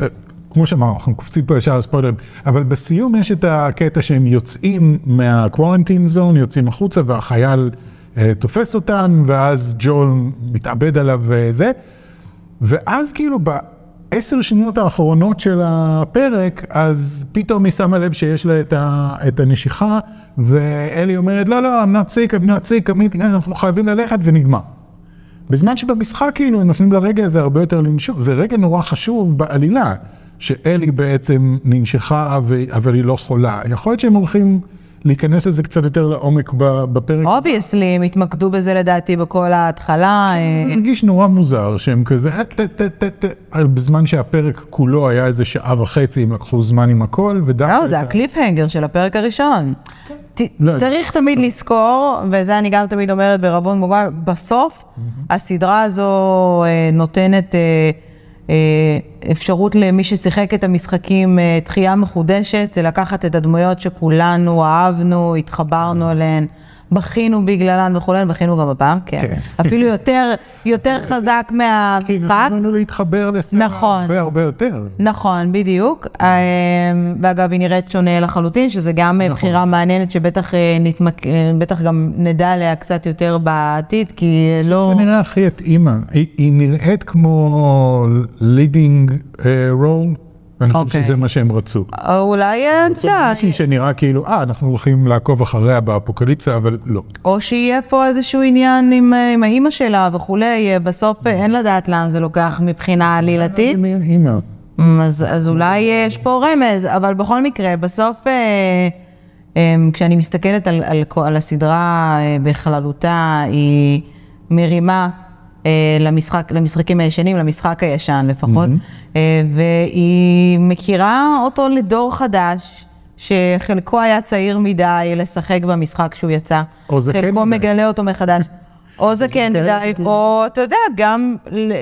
Speaker 2: אה, כמו שאמרנו, אנחנו קופצים פה ישר לספוילרים, אבל בסיום יש את הקטע שהם יוצאים מהקוורנטין זון, יוצאים החוצה והחייל אה, תופס אותם, ואז ג'ול מתאבד עליו וזה, ואז כאילו בעשר שניות האחרונות של הפרק, אז פתאום היא שמה לב שיש לה את, ה, את הנשיכה, ואלי אומרת, לא, לא, I'm not sick, I'm not sick, אנחנו חייבים ללכת, ונגמר. בזמן שבמשחק כאילו הם נותנים לרגע הזה הרבה יותר לנשוך, זה רגע נורא חשוב בעלילה, שאלי בעצם ננשכה אבל היא לא חולה. יכול להיות שהם הולכים להיכנס לזה קצת יותר לעומק בפרק.
Speaker 3: obviously, הם התמקדו בזה לדעתי בכל ההתחלה. אה,
Speaker 2: זה הרגיש נורא מוזר שהם כזה, "אה, ט- ט- ט- ט-" אבל בזמן שהפרק כולו היה איזה שעה וחצי, הם לקחו זמן עם הכל, ודווקא...
Speaker 3: לא, זה
Speaker 2: ה
Speaker 3: cliffhanger של הפרק הראשון. ת-
Speaker 2: לא,
Speaker 3: צריך תמיד לזכור, וזה אני גם תמיד אומרת בערבון מוגבל, בסוף הסדרה הזו אה, נותנת אה, אה, אפשרות למי ששיחק את המשחקים אה, חוויה מחודשת, זה לקחת את הדמויות שכולנו אהבנו, התחברנו אליהן. בכינו בגללן וכולי, בכינו גם הפעם, כן.
Speaker 2: כן.
Speaker 3: אפילו יותר, יותר חזק מהמשחק.
Speaker 2: נתנו לנו להתחבר לסצנה
Speaker 3: נכון.
Speaker 2: הרבה הרבה יותר.
Speaker 3: נכון, בדיוק. אה, ואגב, היא נראית שונה לחלוטין, שזה גם
Speaker 2: נכון.
Speaker 3: נכון. בחירה מעניינת שבטח אה, נתמק... אה, בטח גם נדע עליה קצת יותר בעתיד, כי אה, לא...
Speaker 2: זה נראה הכי התאימה, היא, היא נראית כמו leading role, ואני חושב
Speaker 3: אוקיי.
Speaker 2: שזה מה שהם רצו.
Speaker 3: אה, אולי, אה, אתה יודע,
Speaker 2: מישהי שנראה כאילו, אה, אנחנו הולכים לעקוב אחריה באפוקליפסה, אבל לא.
Speaker 3: או שיהיה פה איזשהו עניין עם, אה, עם האימא שלה וכולי, בסוף אין לדעת לאן זה לוקח מבחינה עלילתית. אמ, אז, אז אולי יש פה רמז, אבל בכל מקרה, בסוף, אה, כשאני מסתכלת על, על, על הסדרה בכללותה, היא מרימה למשחק, למשחקים הישנים, למשחק הישן לפחות, אה, והיא מכירה אותו לדור חדש. שחלקו היה צעיר מדי לשחק במשחק שהוא יצא,
Speaker 2: או זקן
Speaker 3: חלקו
Speaker 2: מדי.
Speaker 3: מגלה אותו מחדש, או זקן מדי, או אתה יודע, גם,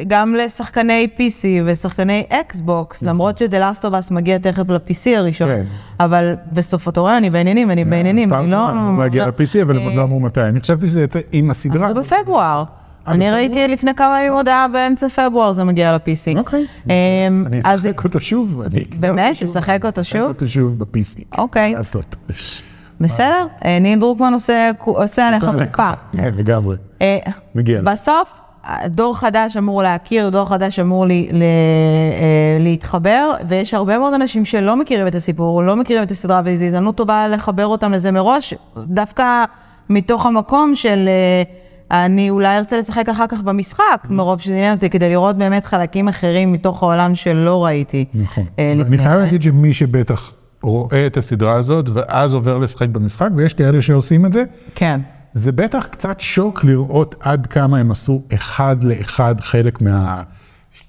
Speaker 3: גם לשחקני PC ושחקני אקסבוקס, למרות ש-The Last of Us מגיע תכף ל-PC הראשון,
Speaker 2: כן.
Speaker 3: אבל בסוף אתה רואה, אני בעניינים, אני בעניינים,
Speaker 2: פעם
Speaker 3: אני לא...
Speaker 2: אחת, הוא מגיע
Speaker 3: לא-
Speaker 2: ל-PC, אבל לא אמרו מתי. אני חשבתי שזה יצא עם הסדרה.
Speaker 3: זה בפברואר. אני? ראיתי לפני כמה ימים הודעה באמצע פברואר זה מגיע ל-PC.
Speaker 2: אוקיי.
Speaker 3: אמ,
Speaker 2: אני אשחק אותו שוב.
Speaker 3: באמת?
Speaker 2: אותו שוב. אשחק? אותו שוב ב-PC.
Speaker 3: אוקיי. בסדר. אה, ניל דרוקמן עושה עליך קופה.
Speaker 2: כן, לגמרי.
Speaker 3: אה,
Speaker 2: מגיע.
Speaker 3: בסוף, דור חדש אמור להכיר, דור חדש אמור לי, ל, אה, להתחבר, ויש הרבה מאוד אנשים שלא מכירים את הסיפור, לא מכירים את הסדרה, וזו הזדמנות טובה לחבר אותם לזה מראש, דווקא מתוך המקום של אני אולי ארצה לשחק אחר כך במשחק, מרוב שזה עניין אותי, כדי לראות באמת חלקים אחרים מתוך העולם שלא ראיתי.
Speaker 2: נכון.
Speaker 3: אה,
Speaker 2: אני חייב
Speaker 3: כן.
Speaker 2: להגיד שמי שבטח רואה את הסדרה הזאת, ואז עובר לשחק במשחק, ויש כאלה שעושים את זה,
Speaker 3: כן.
Speaker 2: זה בטח קצת שוק לראות עד כמה הם עשו אחד לאחד חלק מה...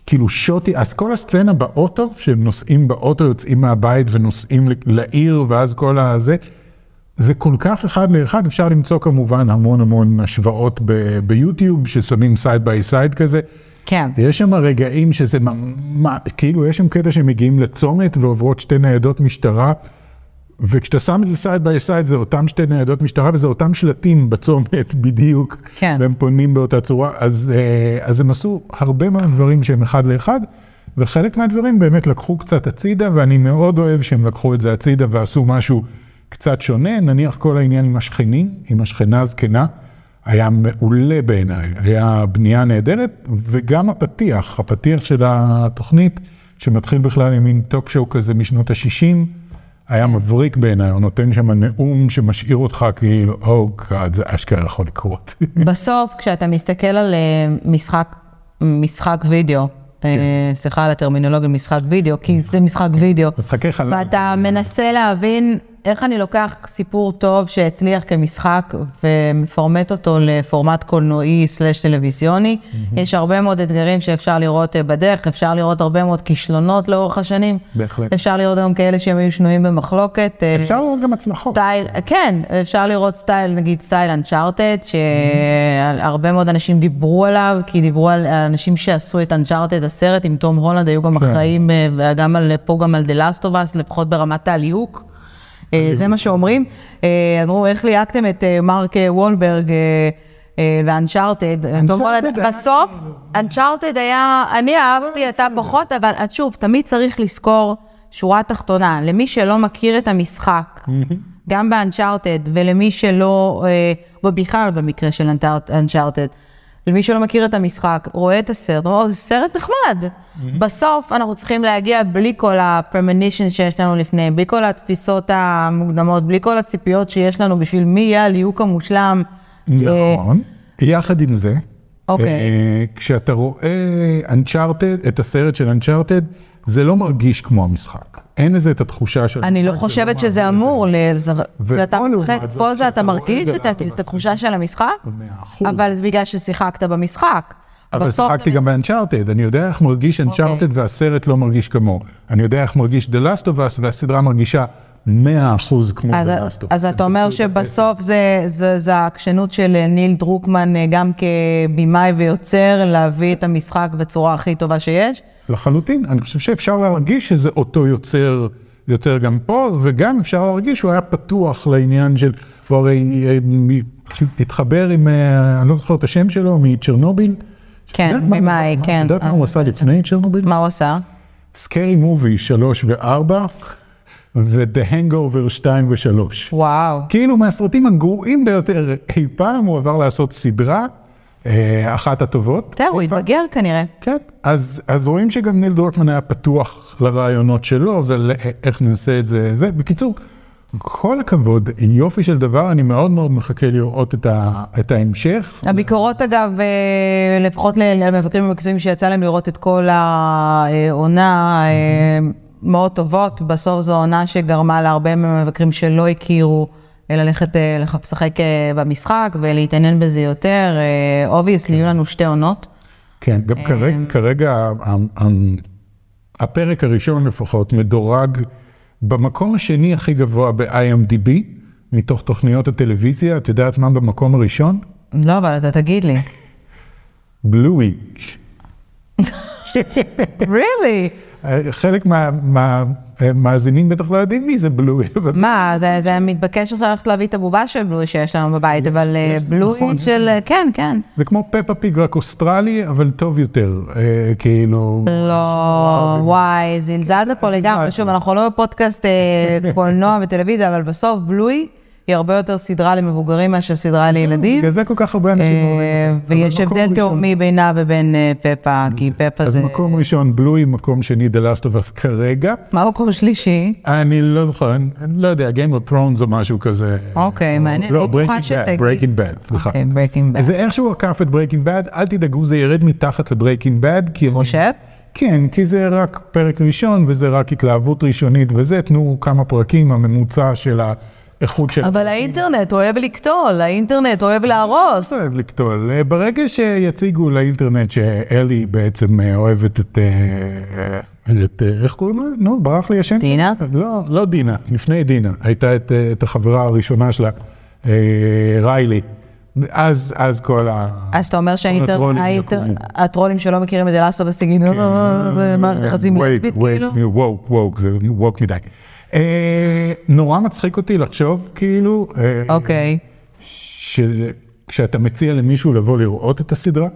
Speaker 2: כאילו shot-ים, אז כל הסצנה באוטו, שהם נוסעים באוטו, יוצאים מהבית ונוסעים לעיר, ואז כל הזה, זה כל כך אחד לאחד, אפשר למצוא כמובן המון המון השוואות ביוטיוב, ששמים side by side כזה.
Speaker 3: כן.
Speaker 2: ויש שם רגעים שזה ממש, כאילו יש שם קטע שמגיעים לצומת ועוברות שתי ניידות משטרה, וכשאתה שם את זה side by side זה אותם שתי ניידות משטרה וזה אותם שלטים בצומת בדיוק,
Speaker 3: כן.
Speaker 2: והם פונים באותה צורה, אז, אה, אז הם עשו הרבה מאוד דברים שהם אחד לאחד, וחלק מהדברים באמת לקחו קצת הצידה, ואני מאוד אוהב שהם לקחו את זה הצידה ועשו משהו קצת שונה, נניח כל העניין עם השכנים, עם השכנה הזקנה, היה מעולה בעיניי, היה בנייה נהדרת, וגם הפתיח, הפתיח של התוכנית, שמתחיל בכלל עם מין טוק שואו כזה משנות ה-60, היה מבריק בעיניי, הוא נותן שם נאום שמשאיר אותך כאילו, או oh גאד, זה אשכרה יכול לקרות.
Speaker 3: בסוף, כשאתה מסתכל על אה, משחק, משחק וידאו,
Speaker 2: כן.
Speaker 3: אה, סליחה על הטרמינולוגיה משחק וידאו, כי זה משחק וידאו,
Speaker 2: משחקי חלל.
Speaker 3: ואתה מנסה להבין איך אני לוקח סיפור טוב שהצליח כמשחק ומפורמט אותו לפורמט קולנועי slash טלוויזיוני. יש הרבה מאוד אתגרים שאפשר לראות אה, בדרך, אפשר לראות הרבה מאוד כישלונות לאורך השנים.
Speaker 2: בהחלט.
Speaker 3: אפשר לראות גם כאלה שהם היו שנויים במחלוקת. אה,
Speaker 2: אפשר לראות גם הצלחות.
Speaker 3: סטייל, כן, אפשר לראות סטייל, נגיד סטייל אנצ'ארטד, שהרבה מאוד אנשים דיברו עליו, כי דיברו על האנשים שעשו את אנצ'ארטד הסרט עם תום הולנד, היו גם
Speaker 2: כן.
Speaker 3: אחראים, אה, וגם על, פה גם על The Last of Us, לפחות ברמת הליהוק. אה, זה מה שאומרים. אה, אמרו, איך ליהקתם את אה, מרק וולברג ואנצ'ארטד? בסוף, אנצ'ארטד היה, אני אהבתי, אתה פחות, אבל שוב, תמיד צריך לזכור שורה תחתונה, למי שלא מכיר את המשחק, גם באנצ'ארטד, ולמי שלא, ובכלל במקרה של אנצ'ארטד, למי שלא מכיר את המשחק, רואה את הסרט, אומר, "או, זה סרט נחמד. בסוף אנחנו צריכים להגיע בלי כל ה-premonition שיש לנו לפני, בלי כל התפיסות המוקדמות, בלי כל הציפיות שיש לנו בשביל מי יהיה הליהוק המושלם. אה,
Speaker 2: נכון. יחד עם זה,
Speaker 3: אוקיי.
Speaker 2: אה, כשאתה רואה Uncharted, את הסרט של Uncharted, זה לא מרגיש כמו המשחק. אין לזה את התחושה של...
Speaker 3: אני לא חושבת
Speaker 2: מעביר
Speaker 3: שזה אמור, ואתה משחק, פה זה אתה מרגיש
Speaker 2: את.
Speaker 3: התחושה של המשחק. אבל זה בגלל ששיחקת במשחק.
Speaker 2: אבל שיחקתי גם באנצ'ארטד, אני יודע איך מרגיש
Speaker 3: אוקיי.
Speaker 2: אנצ'ארטד והסרט לא מרגיש כמוהו. אני יודע איך מרגיש The Last of Us והסדרה מרגישה 100% כמו
Speaker 3: אז,
Speaker 2: Us.
Speaker 3: אז אתה אומר שבסוף זה, זה, זה העקשנות של ניל דרוקמן אה, גם כבימאי ויוצר להביא את המשחק בצורה הכי טובה שיש?
Speaker 2: לחלוטין, אני חושב שאפשר להרגיש שזה אותו יוצר, יוצר גם פה, וגם אפשר להרגיש שהוא היה פתוח לעניין של, הוא הרי אה, התחבר עם, אה, אני לא זוכר את השם שלו, מצ'רנוביל.
Speaker 3: כן,
Speaker 2: מה-
Speaker 3: כן.
Speaker 2: אתה יודע מה הוא עשה לפני צ'רנוביל?
Speaker 3: מה הוא עשה?
Speaker 2: סקרי מובי 3 ו-4, ו-The Hangover 2 ו-3.
Speaker 3: וואו.
Speaker 2: כאילו מהסרטים הגרועים ביותר אי פעם, הוא עבר לעשות סדרה, אה, אחת הטובות.
Speaker 3: תראה, הוא התבגר כנראה.
Speaker 2: כן, אז, אז רואים שגם ניל דורקמן היה פתוח לרעיונות שלו, ואיך נעשה את זה. זה. בקיצור, כל הכבוד, יופי של דבר, אני מאוד מאוד מחכה לראות את, ה, את ההמשך.
Speaker 3: הביקורות אגב, אה, לפחות למבקרים המקצועיים שיצא להם לראות את כל העונה, אה, מאוד טובות. בסוף זו עונה שגרמה להרבה מהמבקרים שלא הכירו אה, ללכת אה, לשחק אה, במשחק ולהתעניין בזה יותר. obviously, יהיו לנו שתי עונות.
Speaker 2: כן, גם כרגע, כרגע הפרק הראשון לפחות מדורג במקום השני הכי גבוה ב-IMDb, מתוך תוכניות הטלוויזיה. את יודעת מה במקום הראשון?
Speaker 3: לא, אבל אתה תגיד לי.
Speaker 2: בלואי.
Speaker 3: really?
Speaker 2: חלק מהמאזינים בטח לא יודעים מי זה בלואי. אבל-
Speaker 3: מה, זה, מתבקש עכשיו ללכת להביא את הבובה של בלוי שיש לנו בבית, אבל אה, בלוי
Speaker 2: נכון.
Speaker 3: של, אה, כן, כן.
Speaker 2: זה כמו פפה פיג רק אוסטרלי, אבל טוב יותר, אה, כאילו...
Speaker 3: לא, וואי, זלזלת פה לגמרי. שוב, אנחנו לא בפודקאסט קולנוע וטלוויזיה, אבל בסוף בלוי היא הרבה יותר סדרה למבוגרים מאשר סדרה לילדים.
Speaker 2: בגלל זה כל כך הרבה אנשים
Speaker 3: אה,
Speaker 2: אומרים.
Speaker 3: ויש הבדל תהומי בינה ובין אה, פפה, כי פפה
Speaker 2: אז
Speaker 3: זה...
Speaker 2: מקום ראשון בלואי, מקום שני The Last of Us כרגע.
Speaker 3: מה המקום שלישי?
Speaker 2: אני לא זוכר, אני לא יודע, Game of Thrones או משהו כזה.
Speaker 3: אוקיי, מעניין.
Speaker 2: לא, Breaking Bad,
Speaker 3: שתגיד.
Speaker 2: Breaking Bad, סליחה.
Speaker 3: אוקיי, Breaking Bad.
Speaker 2: זה איכשהו עקף את Breaking Bad, אל תדאגו, זה ירד מתחת ל-Breaking Bad. כי-
Speaker 3: חושב?
Speaker 2: כן, כי זה רק פרק ראשון וזה רק התלהבות ראשונית וזה, תנו כמה פרקים, הממוצע של האיכות של...
Speaker 3: אבל האינטרנט אוהב לקטול, האינטרנט אוהב להרוס.
Speaker 2: אוהב לקטול. אה, ברגע שיציגו לאינטרנט שאלי בעצם אה, אוהבת את... אה, את אה, איך קוראים לה? נו, ברח לי השם.
Speaker 3: דינה?
Speaker 2: לא, לא דינה, לפני דינה. הייתה את, אה, את החברה הראשונה שלה, אה, ריילי. אז, אז כל ה...
Speaker 3: אז אתה אומר. שהטרולים שלא מכירים את אלאסו וסגידו, מערכת יחסים לסבית כאילו?
Speaker 2: ווק, ווק, זה ווק מדי. אה, נורא מצחיק אותי לחשוב, כאילו, אה,
Speaker 3: אוקיי.
Speaker 2: של... כשאתה מציע למישהו לבוא לראות את הסדרה,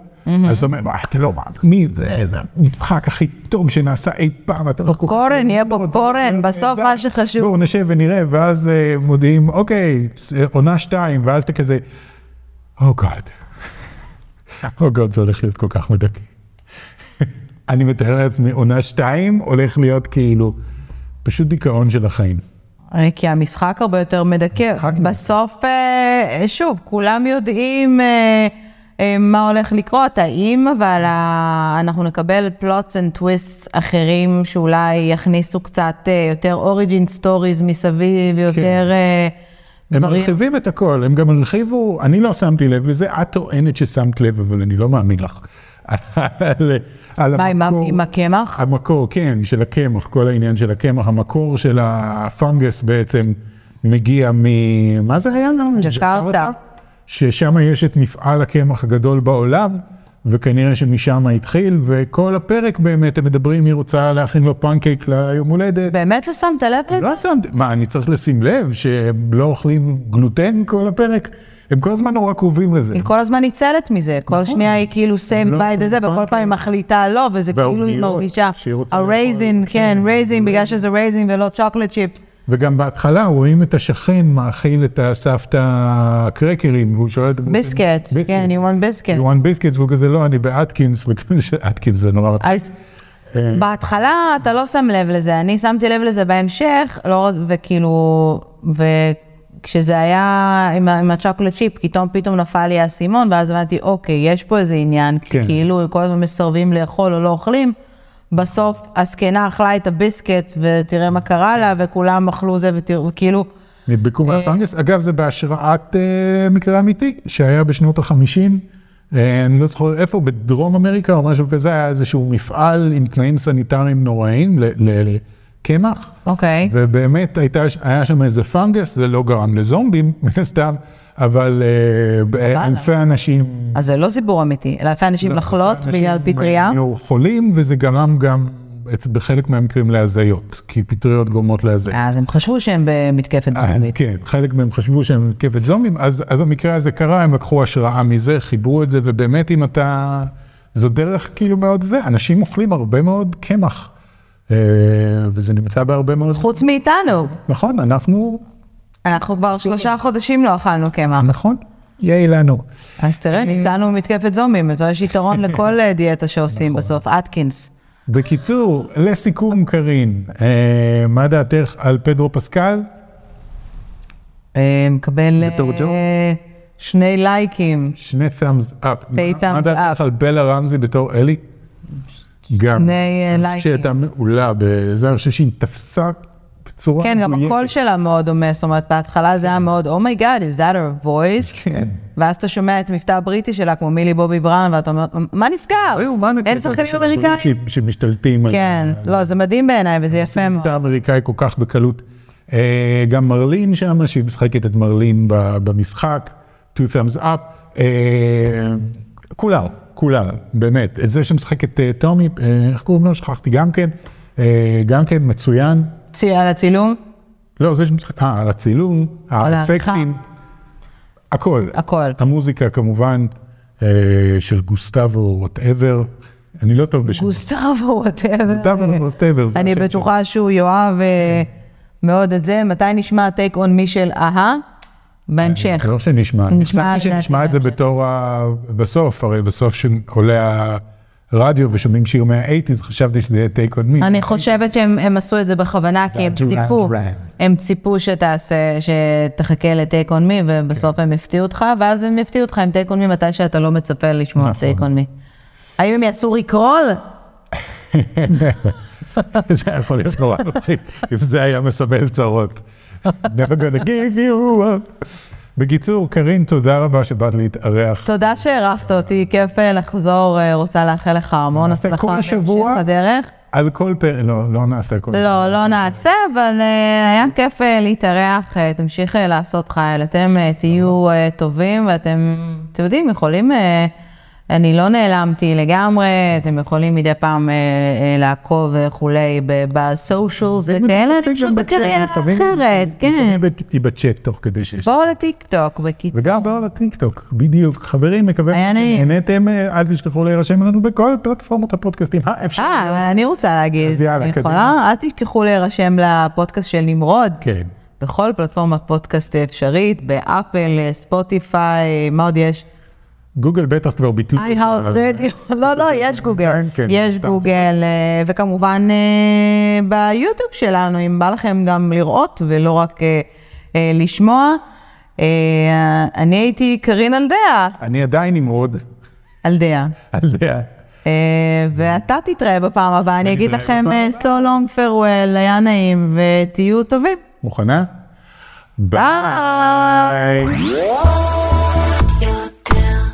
Speaker 2: אז אתה אומר, "מה, אתה לא מאמין, מי זה, זה המשחק הכי טוב שנעשה אי פעם, אתה לא כל כך-
Speaker 3: פופקורן, יהיה פופקורן, בסוף מה שחשוב.
Speaker 2: בואו נשב ונראה, ואז אה, מודיעים, אוקיי, עונה שתיים, ואז אתה כזה, או גאד, או גאד, זה הולך להיות כל כך מדכא. אני מתאר לעצמי, עונה שתיים הולך להיות כאילו, פשוט דיכאון של החיים.
Speaker 3: אה, כי המשחק הרבה יותר מדכא. בסוף, אה, שוב, כולם יודעים אה, אה, מה הולך לקרות, האם אבל אנחנו נקבל plots and twists אחרים שאולי יכניסו קצת אה, יותר origin stories מסביב, יותר אה,
Speaker 2: הם
Speaker 3: דברים.
Speaker 2: מרחיבים את הכל, הם גם הרחיבו, אני לא שמתי לב לזה, את טוענת ששמת לב, אבל אני לא מאמין לך. על, על
Speaker 3: מה,
Speaker 2: המקור-
Speaker 3: עם הקמח?
Speaker 2: המקור, כן, של הקמח, כל העניין של הקמח, המקור של ה fungus בעצם מגיע מ... מה זה היה?
Speaker 3: ג'קרטה.
Speaker 2: ששם יש את מפעל הקמח הגדול בעולם, וכנראה שמשם התחיל, וכל הפרק באמת הם מדברים, מי רוצה להכין לו פנקייק ליום הולדת.
Speaker 3: באמת לא שמת לב לזה?
Speaker 2: לא שמתי, מה, אני צריך לשים לב שהם לא אוכלים גלוטן כל הפרק? הם כל הזמן נורא קרובים לזה.
Speaker 3: היא כל הזמן ניצלת מזה, כל שנייה היא כאילו seems
Speaker 2: לא
Speaker 3: בייט וזה, וכל
Speaker 2: נכון.
Speaker 3: פעם היא מחליטה לא, וזה כאילו היא מרגישה, ה
Speaker 2: raisin.
Speaker 3: כן,
Speaker 2: כן,
Speaker 3: raisin, בגלל שזה raisin ולא chocolate chip.
Speaker 2: וגם בהתחלה רואים את השכן מאכיל את הסבתא קרקרים, והוא שואל...
Speaker 3: ביסקט, כן, you want biscuits.
Speaker 2: You want biscuits, והוא כזה, לא, אני באטקינס, אטקינס זה נורא.
Speaker 3: אז בהתחלה אתה לא שם לב לזה, אני שמתי לב לזה בהמשך, לא, וכאילו, וכשזה היה עם, עם הצ'וקולט צ'יפ, פתאום פתאום נפל לי האסימון, ואז הבנתי, אוקיי, יש פה איזה עניין, כי
Speaker 2: כן.
Speaker 3: כאילו כל הזמן מסרבים לאכול או לא אוכלים, בסוף הזקנה אכלה את הביסקטס, ותראה מה קרה לה, וכולם אכלו זה, ותראו, וכאילו,
Speaker 2: נדבקו
Speaker 3: אה.
Speaker 2: מהפנגס. אגב, זה בהשראת אה, מקרה אמיתי שהיה בשנות החמישים. אה, אני לא זוכר איפה, בדרום אמריקה או משהו כזה, היה איזשהו מפעל עם תנאים סניטריים נוראים לקמח.
Speaker 3: אוקיי,
Speaker 2: ובאמת הייתה, היה שם איזה פנגס, זה לא גרם לזומבים, מן הסתם, אבל אה, אלפי אנשים...
Speaker 3: אז זה לא סיפור אמיתי, אלא אלפי אנשים לחלות
Speaker 2: אנשים
Speaker 3: בגלל פטריה.
Speaker 2: היו חולים, וזה גרם גם בחלק מהמקרים להזיות, כי פטריות גורמות להזיות.
Speaker 3: אז הם חשבו שהם במתקפת
Speaker 2: אז
Speaker 3: זומבית.
Speaker 2: כן, חלק מהם חשבו שהם מתקפת זומבים, אז, אז המקרה הזה קרה, הם לקחו השראה מזה, חיברו את זה, ובאמת אם אתה... זו דרך כאילו מאוד זה, אנשים אוכלים הרבה מאוד קמח, וזה נמצא בהרבה מאוד...
Speaker 3: חוץ מאיתנו,
Speaker 2: נכון, אנחנו...
Speaker 3: אנחנו כבר שלושה חודשים לא אכלנו קמח.
Speaker 2: נכון, יהיה לנו.
Speaker 3: אז תראה, ניצלנו ממתקפת זומבים, אז יש יתרון לכל אה, דיאטה שעושים
Speaker 2: נכון.
Speaker 3: בסוף, אטקינס.
Speaker 2: בקיצור, לסיכום, קארין, אה, מה דעתך על פדרו פסקל?
Speaker 3: אה, מקבל אה? שני לייקים.
Speaker 2: שני thumbs up. מה דעתך. על בלה רמזי בתור אלי? גם.
Speaker 3: שני אה, לייקים.
Speaker 2: שהייתה מעולה בזה, אני חושב שהיא תפסה בצורה
Speaker 3: כן, גם. הקול שלה מאוד דומה, זאת אומרת, בהתחלה זה היה מאוד, oh my god, is that her voice?
Speaker 2: כן.
Speaker 3: ואז אתה שומע את מבטא הבריטי שלה, כמו מילי בובי בראון, ואתה אומר, מה נסגר? אין שחקנים אמריקאים?
Speaker 2: שמשתלטים על...
Speaker 3: כן, לא, זה מדהים בעיניי, וזה יפה מאוד.
Speaker 2: את האמריקאי כל כך בקלות. אה, גם מרלין שם, שהיא משחקת את מרלין במשחק, two thumbs up. אה, כולם, כולם, באמת. את זה שמשחק את אה, טומי, אה, איך קוראים לו? שכחתי גם כן. אה, גם כן מצוין.
Speaker 3: על הצילום,
Speaker 2: לא, זה שמשחק, אה, על הצילום,
Speaker 3: על
Speaker 2: האפקטים, הכל.
Speaker 3: הכל.
Speaker 2: המוזיקה כמובן של גוסטבו, whatever. אני לא טוב בשם.
Speaker 3: גוסטבו, whatever.
Speaker 2: גוסטבו, whatever.
Speaker 3: אני. בטוחה שהוא יאהב אה, מאוד את זה. מתי נשמע Take On Me של a-ha? בהמשך.
Speaker 2: לא שנשמע,
Speaker 3: נשמע,
Speaker 2: נשמע שנשמע את זה בתור ה... בסוף, הרי בסוף שעולה הרדיו ושומעים שיר מה-80's, חשבתי שזה יהיה Take On Me.
Speaker 3: אני חושבת שהם הם עשו את זה בכוונה, כי הם ציפו. הם ציפו שתעשה, שתחכה ל Take On Me, ובסוף הם הפתיעו אותך, ואז הם יפתיעו אותך עם Take On Me מתי שאתה לא מצפה לשמוע
Speaker 2: נכון.
Speaker 3: Take On Me. האם הם יעשו rickroll?
Speaker 2: זה יכול להיות נורא אם זה היה מסמל צרות. never gonna give you up. בקיצור, קארין, תודה רבה שבאת להתארח.
Speaker 3: תודה שהערכת אותי, כיף אה, לחזור, אה, רוצה לאחל לך המון הצלחה
Speaker 2: כל
Speaker 3: בהמשך. הדרך.
Speaker 2: על כל פרק, לא, לא נעשה כל
Speaker 3: לא, לא נעשה, אבל אה, היה כיף להתארח, תמשיך לעשות חייל, אתם תהיו טובים ואתם, אתם יודעים, יכולים אני לא נעלמתי לגמרי, אתם יכולים מדי פעם אה, אה, לעקוב וכולי בסושיאלס וכאלה, אני פשוט בקריירה אחרת, כן.
Speaker 2: היא בצ'אט תוך כדי שיש.
Speaker 3: בואו לטיק טוק, בקיצור.
Speaker 2: וגם בעוד הטיק טוק, בדיוק. חברים, מקווה. שנהנתם, אה, אל תשכחו להירשם לנו בכל פלטפורמות הפודקאסטים.
Speaker 3: אה, אבל אני רוצה להגיד,
Speaker 2: אז יאללה, קדימה.
Speaker 3: אל תשכחו להירשם לפודקאסט של נמרוד.
Speaker 2: כן.
Speaker 3: בכל פלטפורמת פודקאסט אפשרית, באפל, ספוטיפיי, מה עוד יש?
Speaker 2: גוגל בטח כבר ביטלו.
Speaker 3: איי הארט רדיו, לא, לא, יש גוגל.
Speaker 2: כן, כן,
Speaker 3: יש. גוגל, אה, וכמובן אה, ביוטיוב שלנו, אם בא לכם גם לראות ולא רק אה, לשמוע. אני הייתי קרין אלדיה,
Speaker 2: אני עדיין נמרוד.
Speaker 3: אלדיה.
Speaker 2: עליה.
Speaker 3: אה, ואתה תתראה בפעם הבאה, אני אגיד לכם so long farewell, היה נעים, ותהיו טובים.
Speaker 2: מוכנה?
Speaker 3: ביי.